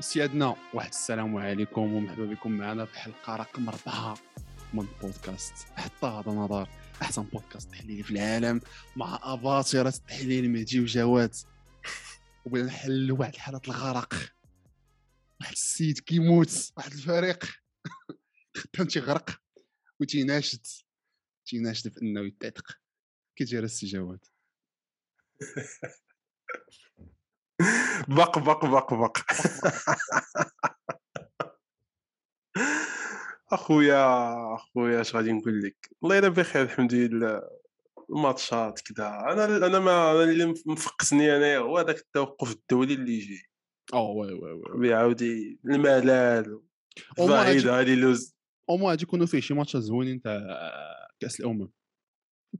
سيادنا واحد السلام عليكم ومرحبا بكم معنا في حلقة رقم أربعة من بودكاست حتى هذا نظر أحسن بودكاست تحليلي في العالم مع اباطره التحليل مهدي وجواد وبغينا نحلوا واحد الحالة الغرق. واحد السيد كيموت واحد الفريق. خدام تيغرق وتيناشد تيناشد في أنه يتعتق. كي داير السي جواد؟ بق بق بق بق. أخويا أخويا اش غادي نقول لك؟ الله يلا بخير الحمد لله. الماتشات كذا أنا أنا ما أنا اللي مفقسني أنايا هو هذاك التوقف الدولي اللي يجي. آه وي وي وي بيعاودي الملل بعيد هادي لوز أو ما غادي يكونوا فيه شي ماتشات زوينين تاع كأس الأمم.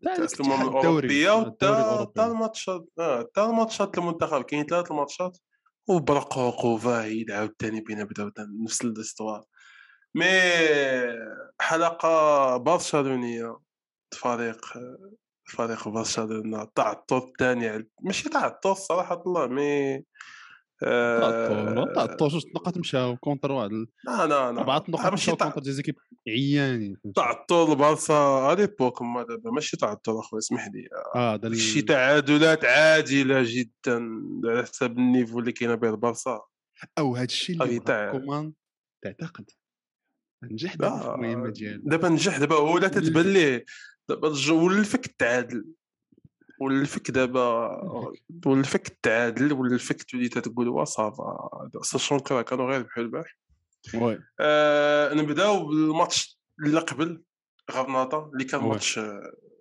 تاع كاس الأمم الأوروبية الدوري وتا الأوروبي. تا الماتشات آه تا الماتشات المنتخب. كاين ثلاث الماتشات وبرقوق وفايد عاوتاني بينا بداو نفس الاستوار مي حلقة برشلونية. فريق فريق برشلونة تعطل الثاني ماشي تعطل صراحة الله مي تعطل تعطل جوج نقاط. مشاو كونتر واحد. لا لا لا أربعة نقاط مشاو كونتر دي زيكيب عيانين فهمتي؟ تعطل بارسا اليبوك ما دابا ماشي تعطل اخويا اسمح لي. آه شي تعادلات عادله جدا على حساب النيفو اللي كاين به البارسا. أو هذا الشيء اللي تاع- كومان تعتقد. نجح دابا في المهمه ديالو دابا نجح دابا هو لا تتبان ليه دابا ولفك التعادل ولفك دابا ولفك التعادل ولفك تولي تتقول وا صافا ساشون كرا كانوا غير بحال البارح. oui. آه نبداو بالماتش اللي قبل غرناطة اللي كان. ماتش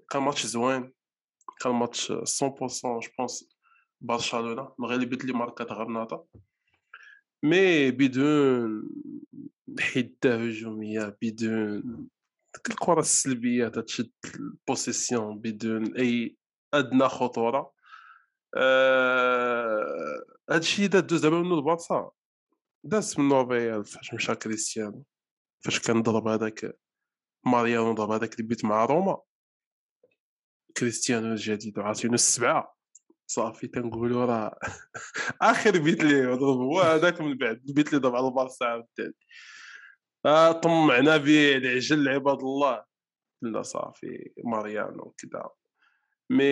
كان ماتش زوين كان ماتش 100% je pense برشلونة المغربيه اللي ماركات غرناطة. mais بدون حدة هجومية بدون الكرة السلبية تتشد ال possession بدون أي أدنى خطورة. آه هادشي دا دوز دابا منو البارسا داز منو الريال فاش مشى كريستيانو فاش كان ضرب هذاك ماريانو ضرب هذاك البيت مع روما. كريستيانو الجديد وعاطينو السبعة. صافي تنقولوا راه آخر بيت ليه ضرب. هو هذاك من بعد البيت اللي ضرب على البارسا عاوتاني. آه طمعنا به العجل عباد الله. لا صافي ماريانو وكذا mais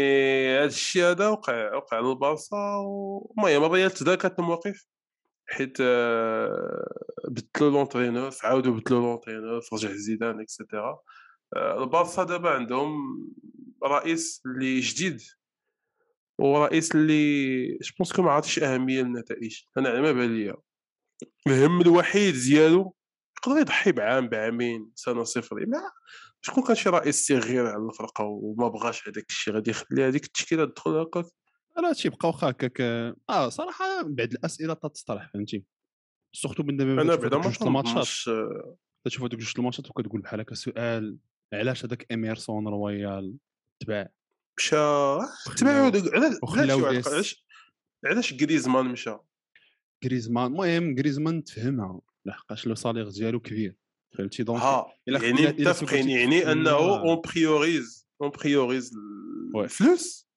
هذا الشيء هذا وقع وقع للبارسا والمهم الريال تذاكرت الموقف. حيت آه، بدلوا l'entraîneur عاودوا بدلوا l'entraîneur رجع زيدان et cetera آه، البارسا دابا عندهم رئيس اللي جديد ورئيس اللي je pense ما عطيش أهمية للنتائج أنا على ما بان ليا. الهم الوحيد ديالو يقدر يضحي بعام بعامين سنة صفري ما شكون كان شي رئيس صغير على الفرقة وما بغاش هذاك الشيء غادي يخلي هذيك التشكيلة تدخل هكاك؟ راه تيبقى واخا هكاك. آه صراحة بعد الأسئلة تتطرح فهمتي؟ surtout من دابا أنا بعدا ما الماتشات. تشوف هذوك جوج الماتشات وكتقول بحال هكا سؤال علاش هذاك اميرسون رويال تباع؟ مشى تبعوا علاش علاش جريزمان مشى؟ غريزمان المهم غريزمان تفهمها لحقاش le salaire ديالو كبير. فهمتي donc يعني متفقين يعني أنه on priorise on priorise. الفلوس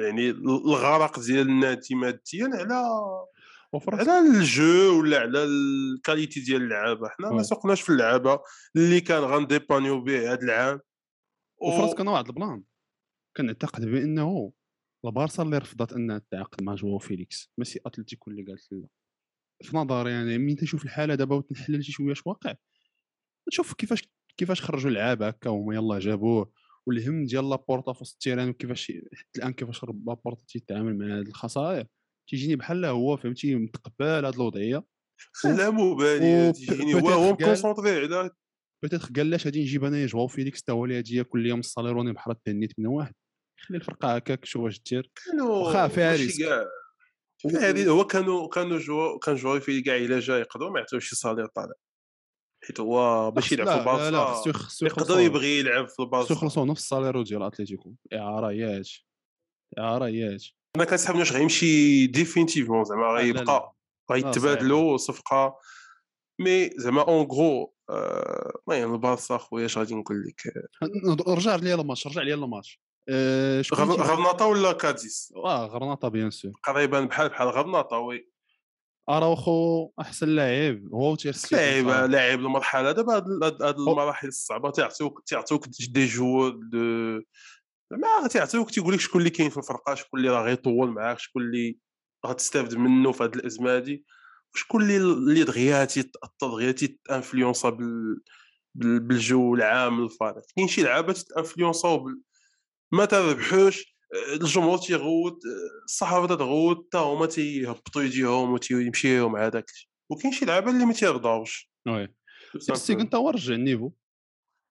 يعني الغرق ديال النادي ماديا على على الجو ولا على ال qualité ديال اللعابة. حنا ما. سوقناش في اللعابة. اللي كان غنديبانيو به هذا العام وفرص كان واحد البلان. كنعتقد بأنه البارسا اللي رفضت أنها تعاقد مع جواو فيليكس. ماشي أتلتيكو اللي قالت لا. في نظري يعني ملي تنشوف الحالة دابا وتنحلل شي شوية اش واقع. نشوف كيفاش كيفاش خرجوا اللعابه هكا هما يلاه جابوه والهم ديال لابورتا في وسط ال terrain وكيفاش حتى الآن كيفاش لابورتا تيتعامل مع هاد الخسائر تيجيني بحال هو فهمتي متقبل هاد الوضعية لا مبالي peut-être هو هو مكونسونطري على peut-être قال لاش غادي نجيب انايا جواو فيليكس تا هو اللي غادي ياكل من الصاليروني بحال تهنيت من واحد. خلي الفرقة هكاك شوف واش دير. كانوا واخا فيها ريسك. هو كانوا كانوا جو كان جواري في كاع إلا جا يقدروا ما يعطيوش شي صالير طالع. حيت هو باش يلعب في لا لا خصو البارسا خصو يقدر يبغي يلعب في خصو البارسا يخلصوا نفس الصاليرو ديال أتليتيكو. اعاره ياك اعاره ياك أنا كنسحب واش غيمشي ديفينيتيفمون زعما. غيبقى غيتبادلوا صفقة. مي زعما اون غرو المهم البارسا خويا اش غادي نقول لك. رجع لي الماتش رجع لي الماتش. آه، غرناطة ولا كاديس؟ آه غرناطة bien sûr قريبا بحال بحال غرناطة oui. اراوخو احسن لاعب هو وتيرشتيغن لاعب لاعب المرحلة. دابا هاد المراحل الصعبة تيعطيوك تيعطيوك des joueurs دو ما تيعطيوك تيقول لك شكون اللي كاين في الفرقة شكون اللي راه غيطول معاك شكون اللي غتستافد منه في هاد الأزمة هادي وشكون اللي اللي دغيا تيتاثر دغيا تيتأنفلونسا بال بال- بالجو العام للفريق كاين شي لعابة تانفلونساو بال... ما تربحوش الجمهور تيغوت الصحافة تتغوت حتى هما تيهبطوا يديهم وتيمشيو مع هذاك الشيء. وكاين شي لعابه اللي ما تيرضاوش oui. تيرشتيغن تا هو رجع ال niveau.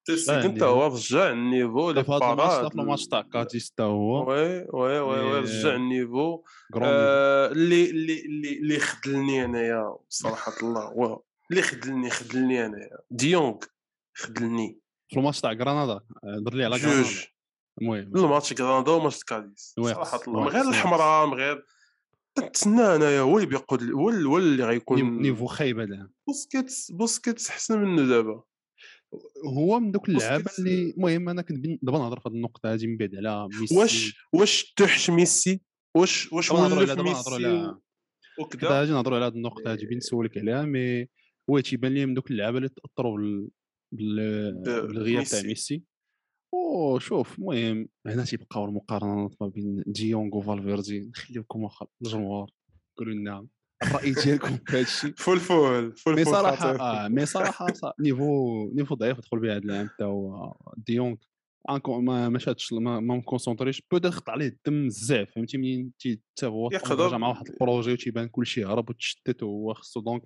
تيرشتيغن تا هو رجع ال niveau في هذا الماتش الباراد في الماتش تاع كاديس حتى هو. oui oui oui oui رجع ال niveau. niveau. آه، اللي اللي اللي اللي خدلني أنايا صراحة الله. اللي خدلني خدلني أنايا. ديونغ خدلني. في الماتش تاع غرناطه آه، در لي على غرناطه المهم. الماتش كراندا وماتش كاديس صراحة الله. من غير. الحمراء من غير تنتسنى أنايا هو اللي بيقود هو اللي- هو اللي niveau- غيكون niveau خايب هذا. بوسكيتس بوسكيتس أحسن منه دابا. هو من دوك اللعابة اللي المهم أنا كنت دابا نهضر في هذه النقطة هذه من بعد على ميسي. واش واش تحش ميسي؟ واش واش ولف على دابا نهضروا ميسي؟ على وكذا. غادي نهضروا على هذه النقطة هذه بين نسولك عليها mais هو تيبان لي من دوك اللعابة اللي تأثروا بالغياب تاع. ميسي. وشوف المهم هنا تيبقاو المقارنات ما بين ديونغ وفالفيردي. نخليوكم واخا الجمهور قولوا لنا الرأي ديالكم في هذا الشيء. فول فول فول mais صراحة. آه mais صراحة niveau niveau ضعيف دخل به هذا العام حتى هو ديونغ. ما ما شادش ما ما مكونسونطريش. بودا خط عليه الدم بزاف فهمتي؟ منين حتى هو يقدر. تخرج مع واحد ال projet وتيبان كلشي هرب وتشتت وهو خصو دونك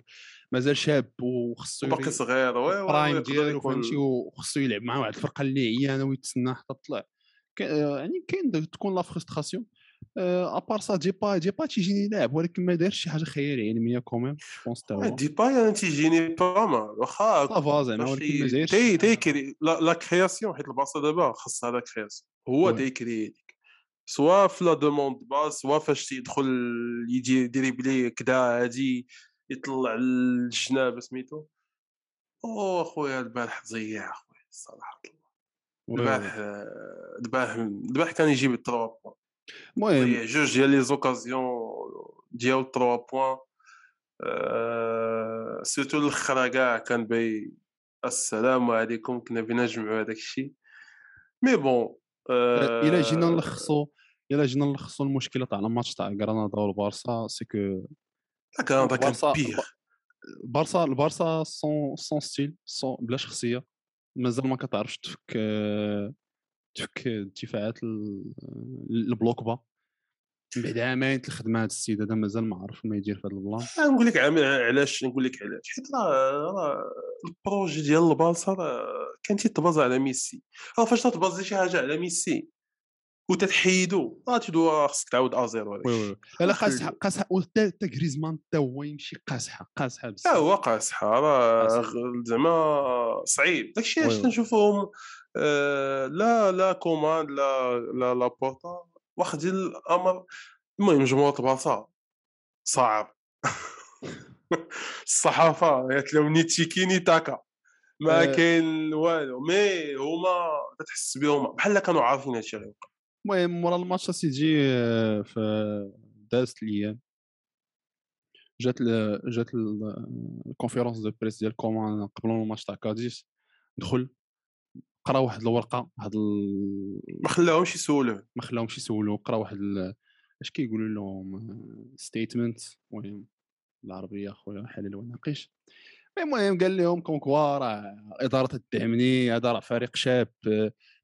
مازال شاب وخصو باقي صغير. وي برايم ديالو فهمتي؟ وخصو يلعب مع واحد الفرقة اللي عيانة ويتسنى حتى تطلع. كا- يعني كاين تكون لا فرستراسيون. ابار سا ديباي ديباي تيجيني لاعب ولكن ما دارش شي حاجة خيال علميه كوميم جوبونس حتى هو ديباي أنا تيجيني با مال واخا صافا زعما ولكن ما دايرش تي تي كري لا لا كرياسيون حيت البارسا دابا خاص هذا كرياسيون هو. تيكري ديك سوا في لا دوموند باس سوا فاش تيدخل يجي دريبلي كدا عادي يطلع الجناب سميتو أو اخويا البارح ضيع اخويا الصراحه البارح البارح البارح كان يجيب ال trois المهم جوج ديال les occasions ديال ال trois points surtout الآخر كاع كان باي السلام عليكم كنا بينا نجمعوا هذاك الشيء mais bon آه، الا جينا نلخصوا الا جينا نلخصوا المشكلة تاع الماتش تاع غرناطه والبارسا سي كو لا كان كان بيغ البارسا البارسا سون سون ستيل سون بلا شخصيه مازال ما كتعرفش تفك تفك الدفاعات ال- البلوك با من بعد عامين الخدمة هذا السيد هذا مازال ما عرف ما يدير في هذا البلان آه، نقول لك عامل علاش نقول لك علاش؟ حيت راه البروجي ديال البارسا راه كان تيتبازا على ميسي. راه فاش تتبازي شي حاجة على ميسي وتتحيدو راه تدو خصك تعاود ازيرو وي لا قاسحه قاسحه وحتى حتى غريزمان حتى هو يمشي قاسحه لا بزاف. هو قاصحة راه زعما صعيب. داكشي علاش. تنشوفهم لا لا كوماند لا لا لا بورتا. واخدين الأمر المهم جمهور البارسا صعب. الصحافة قالت لهم ني تيكي ني تاكا. ما آه. كاين والو. mais هما تتحس بهم بحال كانوا عارفين هادشي غيوقع المهم مورا الماتش سيجي آه، في دازت الأيام جات ال- جات ال- ال conférence de presse ديال كومان قبل الماتش تاع كاديس. دخل. قرا واحد الورقة واحد ال... ما خلاهمش يسولوه. ما خلاهمش يسولوا قرا واحد ال... اش كيقولوا لهم statement المهم العربية أخويا حلال وناقش المهم قال لهم comme quoi راه إدارة تدعمني هذا راه فريق شاب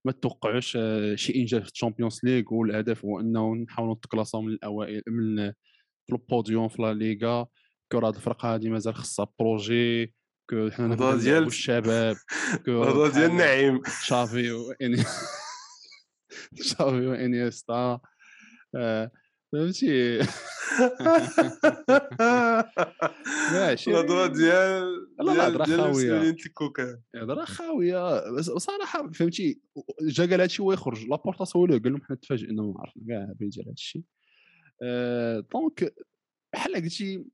ما توقعوش شي إنجاز في الشامبيونز ليغ والهدف هو إنه نحاولوا نتكلاساو من الأوائل من في البوديوم في لا ليغا que راه هاد الفرقة هادي مازال خصها projet. حنا الهضرة نبداو ديال- نلعبوا الشباب que هذا ديال النعيم شافي واني شافي وانيستا آه، فهمتي ماشي. الهضره ديال ديال هضرة ديال خاوية. مسؤولين الكوكا هضره خاوية. بصراحة فهمتي جا قال هادشي هو يخرج. لابورتا سولوه قال لهم حنا تفاجئنا ما عرفنا كاع بيجي على هادشي. آه، دونك بحال قلتي.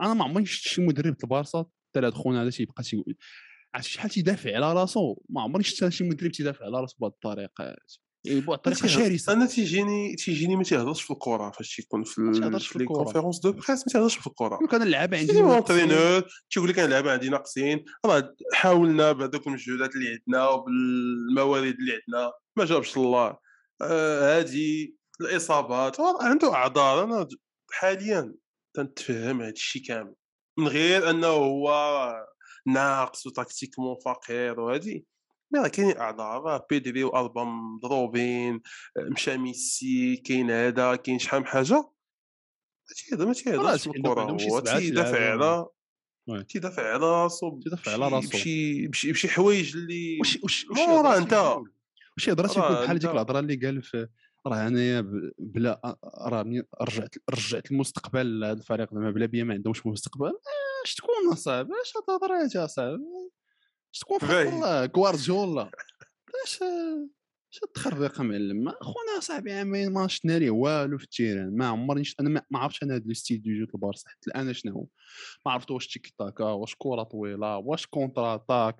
أنا ما عمرني شفت شي مدرب البارسا حتى هذا خونا هذا تيبقى تيقول عرفتي شحال تيدافع على راسو؟ ما عمرني شفت شي مدرب تيدافع على راسو بهذه الطريقة هادي. بطريقه تيهضر- شرسة. أنا تيجيني تيجيني ما تيهضرش في الكرة فاش تيكون في ما تيهضرش في les. conférences de presse ما تيهضرش في الكرة. كان اللعابه عندي. l'entraîneur تيقول لك أنا اللعابه عندي ناقصين. راه حاولنا بهذوك المجهودات اللي عندنا وبالموارد اللي عندنا ما جابش الله آه، هذه الإصابات. راه عنده أعذار. أنا حاليا تنتفهم هذا الشيء كامل. من غير أنه هو ناقص و tactiquement فقير وهذه مي راه كاينين أعذار راه بيدري والبا مضروبين مشى ميسي كاين هذا كاين شحال من حاجة تيهضر ما تيهضرش الكره هو تيدافع. على. تيدافع على راسو تيدافع على راسو. بشي بشي بشي حوايج اللي واش واش راه أنت؟ واش يقول راه بحال ديك الهضرة اللي قال في راه انايا بلا راه رجعت رجعت المستقبل لهذا الفريق زعما بلا بيا ما عندهمش مستقبل. آه، اش تكون اصاحبي؟ اش تهضر يا اصاحبي اش تكون الله؟ كوارديولا اش اش التخربيق معلم خونا صاحبي عامين ما شفنا ليه والو في ال terrain. ما عمرني شفت أنا ما- عرفتش أنا هذا le style de jeu البارسا. حتى الان شنو هو؟ ما عرفت واش تيكي تاكا واش كرة طويلة واش contre-attaque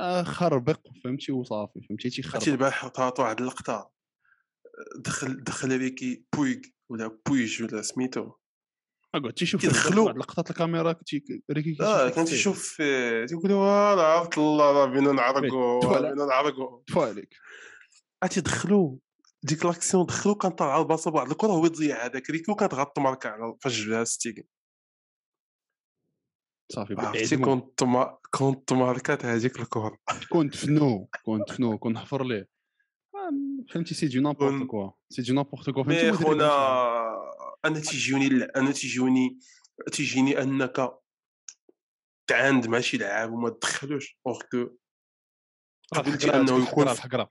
آه، خربق فهمتي؟ وصافي فهمتي؟ تيخربق. البارح طرات واحد اللقطة. دخل دخل ريكي بويغ ولا بويج ولا سميتو. قعدت تيشوف كيدخلوا- لقطات الكاميرا كنتي ريكي آه كان تيشوف آه، تيقول له أنا عرفت الله راه بينا نعرقوا. بينا نعرقوا عرفتي دخلوا ديك لاكسيون دخلوا كان طلع الباصه بواحد الكرة هو يضيع هذاك ريكي وكانت غطى ماركه على فاش جبها ستيغن صافي عرفتي. كنت كنت ماركات هذيك الكرة. كنت فنو كنت فنو كون نحفر ليه. فهمتي سي دو نابورت كوا. سي دو نابورت كوا. مي فهمتي خونا أنا تيجيوني أنا تيجيوني تيجيني أنك تعاند مع شي لاعب وما تدخلوش اوغ كو قبلتي انه يكون الحقره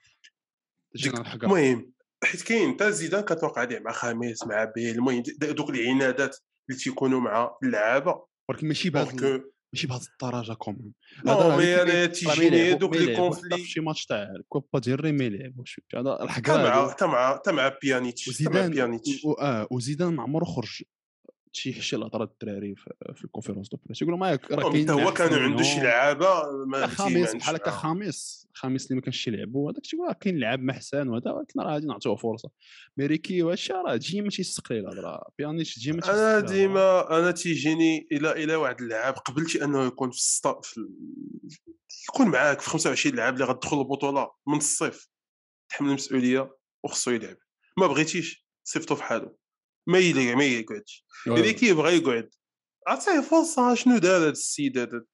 المهم حيت كاين تا زيدان كتوقع ليه مع خميس مع بيل. المهم دوك العنادات اللي تيكونوا مع اللعابة. ولكن ماشي بهذا ماشي بهذه الدرجة كوم. نو مي تيجيني دوك لي في كونفلي شي ماتش تاع الكوبا ديال ري ما يلعبوش هذا تا الحقره مع هذه. تا مع تا مع بيانيتش تا مع وزيدان بيانيتش. آه وزيدان ما عمره خرج. شي حشي الهضره الدراري في, في ال conférence de presse يقولوا ما راه كاين هو كانوا عنده شي لعابة ما عندوش بحال هكا. خامس خامس اللي ما كانش يلعبوا هذاك تيقول راه كاين لعاب محسن وهذا ولكن راه غادي نعطيوه فرصة. mais ريكي وهادشي راه تجي ما تيستقلي الهضره بيانيش تجي ما أنا. ديما أنا تيجيني إلى إلى واحد اللعاب قبلتي أنه يكون في ال staff يكون معاك في 25 لاعب اللي غتدخل البطولة من الصيف. تحمل المسؤولية وخصو يلعب. ما بغيتيش؟ صيفطو في حاله ما يلعب ما يقعدش آه. اللي كيبغى يقعد؟ عطيه فرصة شنو دار هذا السيد هذا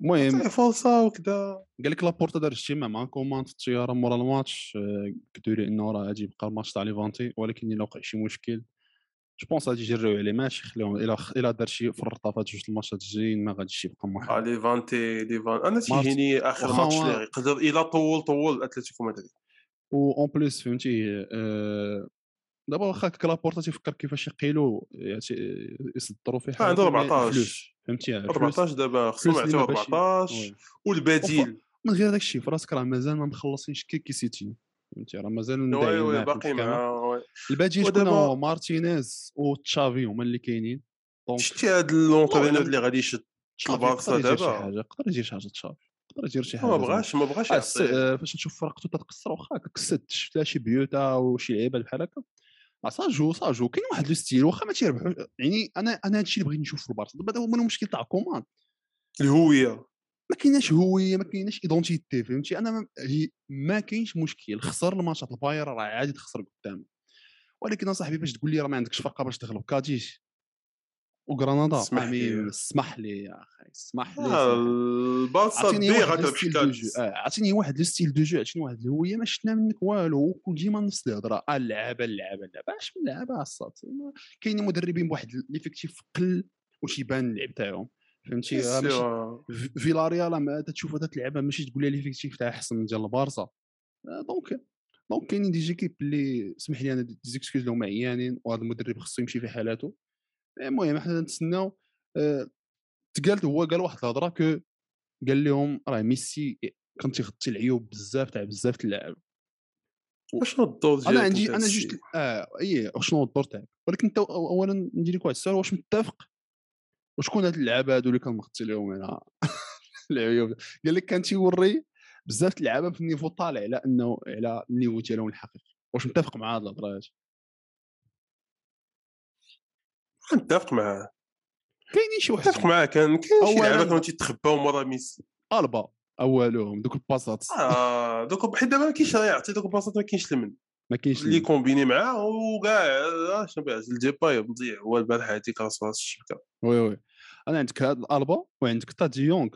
المهم عطيه فرصة وكذا قال لك لابورتا دار اجتماع مع كومان في الطيارة مورا الماتش آه، قلتوا لي إنه راه غادي يبقى الماتش تاع ليفانتي ولكن إلا وقع شي مشكل je pense غادي يجريو عليه ماشي خليهم الا الا دار شي في هاد جوج الماتشات الجايين ما غاديش يبقى آه، محل ليفانتي ليفان أنا تيجيني آخر ماتش اللي يقدر الا طول طول أتلتيكو مدريد. و en plus فهمتي آه، دابا واخا هكاك لابورتا تيفكر كيفاش يقيلو يعطي- يصدروا فيه عنده حاجة، ما- 14. الفلوس فهمتي الفلوس 14 دابا خصهم فلوس اللي يعطيو ما باش- 14 oui. والبديل من غير داك الشيء في راسك راه مازال ما مخلصينش كيكي سيتي فهمتي راه مازال oui oui باقي. مع. البديل شكون هو مارتينيز وتشافي هما اللي كاينين شتي هاد l'entraîneur أعلم. اللي غادي يشد البارسا شي دابا. حاجة يقدر يدير شي حاجة تشافي يقدر يدير شي حاجة ما. بغاش ما بغاش آه، آه، فاش تشوف فرقته تتكسر واخا كسد شفت لها شي بيوتا وشي لعيبة بحال هكا ساجو ساجو كاين واحد le style واخا ما تيربحوش يعني أنا أنا هادشي اللي بغيت نشوف في البارسا دابا هو المشكل تاع كومان. الهوية. ما كايناش هوية ما كايناش identité فهمتي؟ أنا ما, ما كاينش مشكل. خسر الماتشات البايرن راه عادي تخسر قدام ولكن اصاحبي باش تقول لي راه ما عندكش فرقة باش تغلب. كاديش وغرناطه. امين اسمح لي يا أخي اسمح لي آه،. البارسا عطيني بي واحد غتربح ال style de jeu آه، عطيني واحد ال style de jeu عطيني واحد الهويه ما شفنا منك والو وكل ديما نفس الهضرة. آه، اللعابه اللعابه اللعابه اش من لعابه الصات كاينين مدربين بواحد l'effectif قل وتيبان اللعب تاعهم. فهمتي. في- فيلاريال ما تشوف هذا اللعبة ماشي تقول لي l'effectif تاعها أحسن من ديال البارسا آه، donc donc كاينين des équipes اللي سمح لي أنا des excuses اللي هما عيانين وهذا المدرب خصو يمشي في حالاته. المهم حنا نتسناو آه، تقالت هو قال واحد الهضرة كو قال لهم راه ميسي كان تيغطي العيوب بزاف تاع بزاف اللاعب. شنو الدور ديالك أنا عندي أنا؟ جوج آه إي شنو الدور تاعك؟ ولكن انت اولا ندير لك واحد السؤال واش متفق؟ وشكون هاد اللعابة هادو اللي كان مغطي لهم أنا العيوب. قال لك كان تيوري بزاف اللعابة في ال niveau طالع على إنه على ال niveau ديالهم الحقيقي. واش متفق مع هاد الهضرة هادي؟ نتفق معاه. كاينين شي واحد نتفق معاه كان كاين شي لعابه كانوا تيتخباو مورا ميسي. ألبا أولهم دوك الباسات آه دوك حيت دابا ما كاينش راه يعطي دوك البلاصات ما كاينش المن ما كاينش اللي كومبيني معاه وكاع آه، شنو بيعزل ديباي مضيع هو البارح هذيك راسو راس الشبكه وي وي. أنا عندك هاد الألبا وعندك تا دي يونغ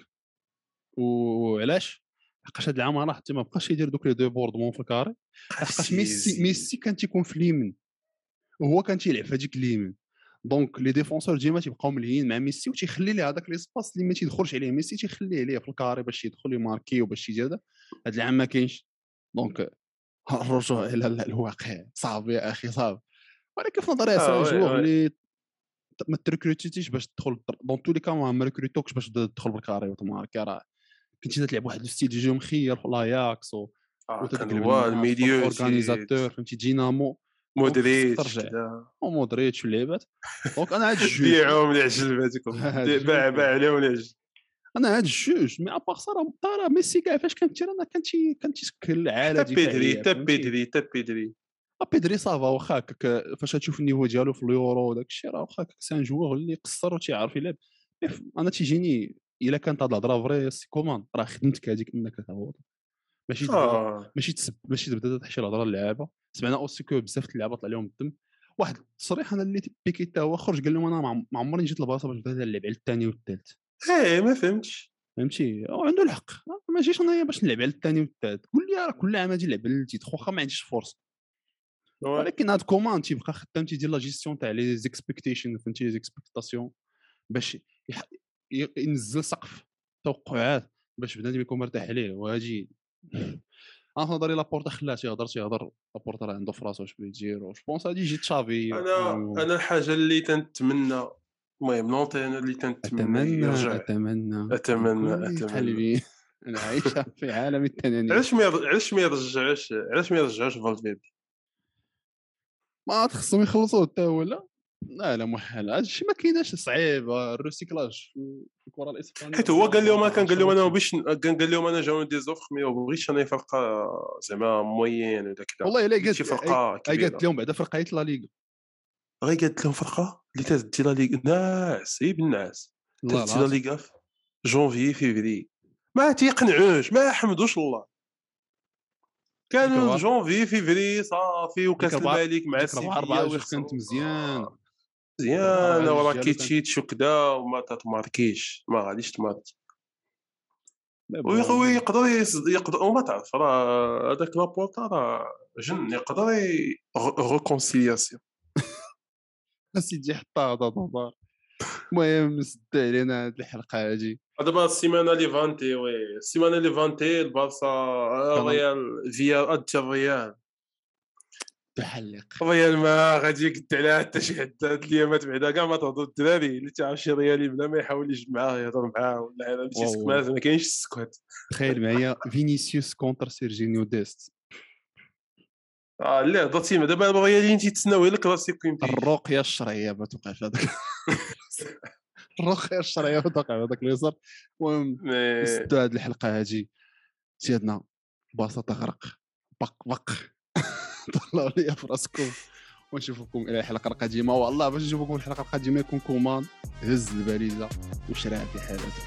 وعلاش؟ لحقاش هاد العام راه حتى ما بقاش يدير دوك لي دو بوردمون في الكاري. لحقاش ميسي ميسي كان تيكون في اليمين. وهو كان تيلعب في هذيك اليمين. donc les défenseurs ديما تيبقاو مليين مع ميسي وتيخلي ليه هذاك l'espace اللي ما تيدخلش عليه ميسي تيخليه ليه في ال carré باش يدخل يماركي وباش يجي هذا. هاد العام ما كاينش. donc الرجوع إلى ال- الواقع. صعب يا أخي صعب. ولكن في نظري آه، جوغ oui. اللي ما تريكروتيتيش باش تدخل dans tous les cas ما ريكروتوكش باش تدخل بال carré وتماركي. راه كنتي تلعب واحد ال style de jeu مخير في لأياكس و آه، كان هو الميليو اورغانيزاتور فهمتي؟ دينامو. مودريتش. ومودريتش واللعبات دونك أنا هاد الجوج بيعهم العجل هذيكم هاد باع. باع عليهم العجل أنا هاد الجوج مي ابار سا راه ميسي كاع فاش كان تير أنا كان تي كان تيسكر عاله تا بيدري تا؟ بيدري تا بيدري بيدري صافا واخا هكاك فاش تشوف النيفو ديالو في اليورو وداك الشيء راه واخا هكاك سان جوور اللي قصر وتيعرف يلعب أنا تيجيني الا كانت هاد الهضره vrai سي كومان راه خدمتك هذيك انك تهبط ماشي ماشي تسب ماشي تبدا تحشي الهضره للعابه سمعنا aussi que بزاف د اللعابه طلع لهم الدم. واحد التصريح أنا اللي بيكي تا هو خرج قال لهم أنا ما عم- ما عمرني جيت لبلاصة باش نبدأ نلعب على الثاني والثالث إيه ما فهمتش. فهمتي؟ وعنده الحق. ما جيش أنايا باش نلعب على الثاني والثالث قول لي راه كل عام غادي نلعب على ال titre واخا ما عنديش فرصة. ولكن هاد كومان تيبقى خدام تيدير لا جيستيون تاع les expectations فهمتي؟ les expectations باش ينزل سقف توقعات باش بنادم يكون مرتاح عليه. وهاجي أنا في نظري لابورتا خلاه تيهضر تيهضر لابورتا راه عنده في راسو واش بغا يدير je pense غادي يجي تشافي أنا و- أنا الحاجة اللي تنتمنى المهم لونتين اللي تنتمنى أتمنى يرجع أتمنى أتمنى، كل أتمنى. قلبي أنا عايشة في عالم التنانين. علاش ما علاش ما يرجعوش علاش ما يرجعوش فالفيردي؟ ما خصهم يخلصوه حتى هو لا. لا لا محال هذا الشيء ما كايناش صعيب الريسيكلاج في الكرة الإسبانية حيت هو قال لهم كان قال لهم أنا باش كان قال لهم أنا جاوني دي زوفر مي ما بغيتش أنا فرقة زعما موين ولا كذا والله إلا قالت شي فرقة كبيره قالت لهم بعدا فرقة لا ليغا غير قالت لهم فرقة اللي تدي لا ليغ. ناس هي بالناس. تدي لا في جونفي فيفري. ما تيقنعوش ما حمدوش الله. كانوا janvier février صافي وكاس الملك مع جوج كانت مزيان. مزيان ديالو كيتشيتش وكذا وما تتماركيش ما غاديش تماركي. ويقدر يقدر وما تعرف راه هذاك لابورتا راه جن يقدر réconciliation سيدي حتى هذا دار المهم سد علينا هاد الحلقة هادي. دابا السيمانه اللي فانتي oui السيمانه اللي فانتي البارسا الريال فيا ادى الريال. تحلق الريال ما غادي يقد عليها حتى شي حد هاد الايامات بعدا. كاع ما تهضر الدراري اللي تعرف شي ريالي بلا ما يحاول يجمعه يهضر معاه ولا هذا ما كاينش السكوت. تخيل معايا فينيسيوس كونتر سيرجينيو ديست. آه لا هضرتي دابا الرياليين تيتسناو غير الكلاسيكو يمكن الرقيه الشرعيه ما توقعش هذاك. الرقيه الشرعيه ما توقع هذاك اليسار. المهم نسدوا هذه الحلقة هذه سيادنا البلاصه تغرق بق بق. طلعوا لي في راسكم ونشوفكم إلى الحلقة القادمة. والله باش نشوفكم الحلقة القادمة يكون كومان. هز الباليزه وشرع في حالته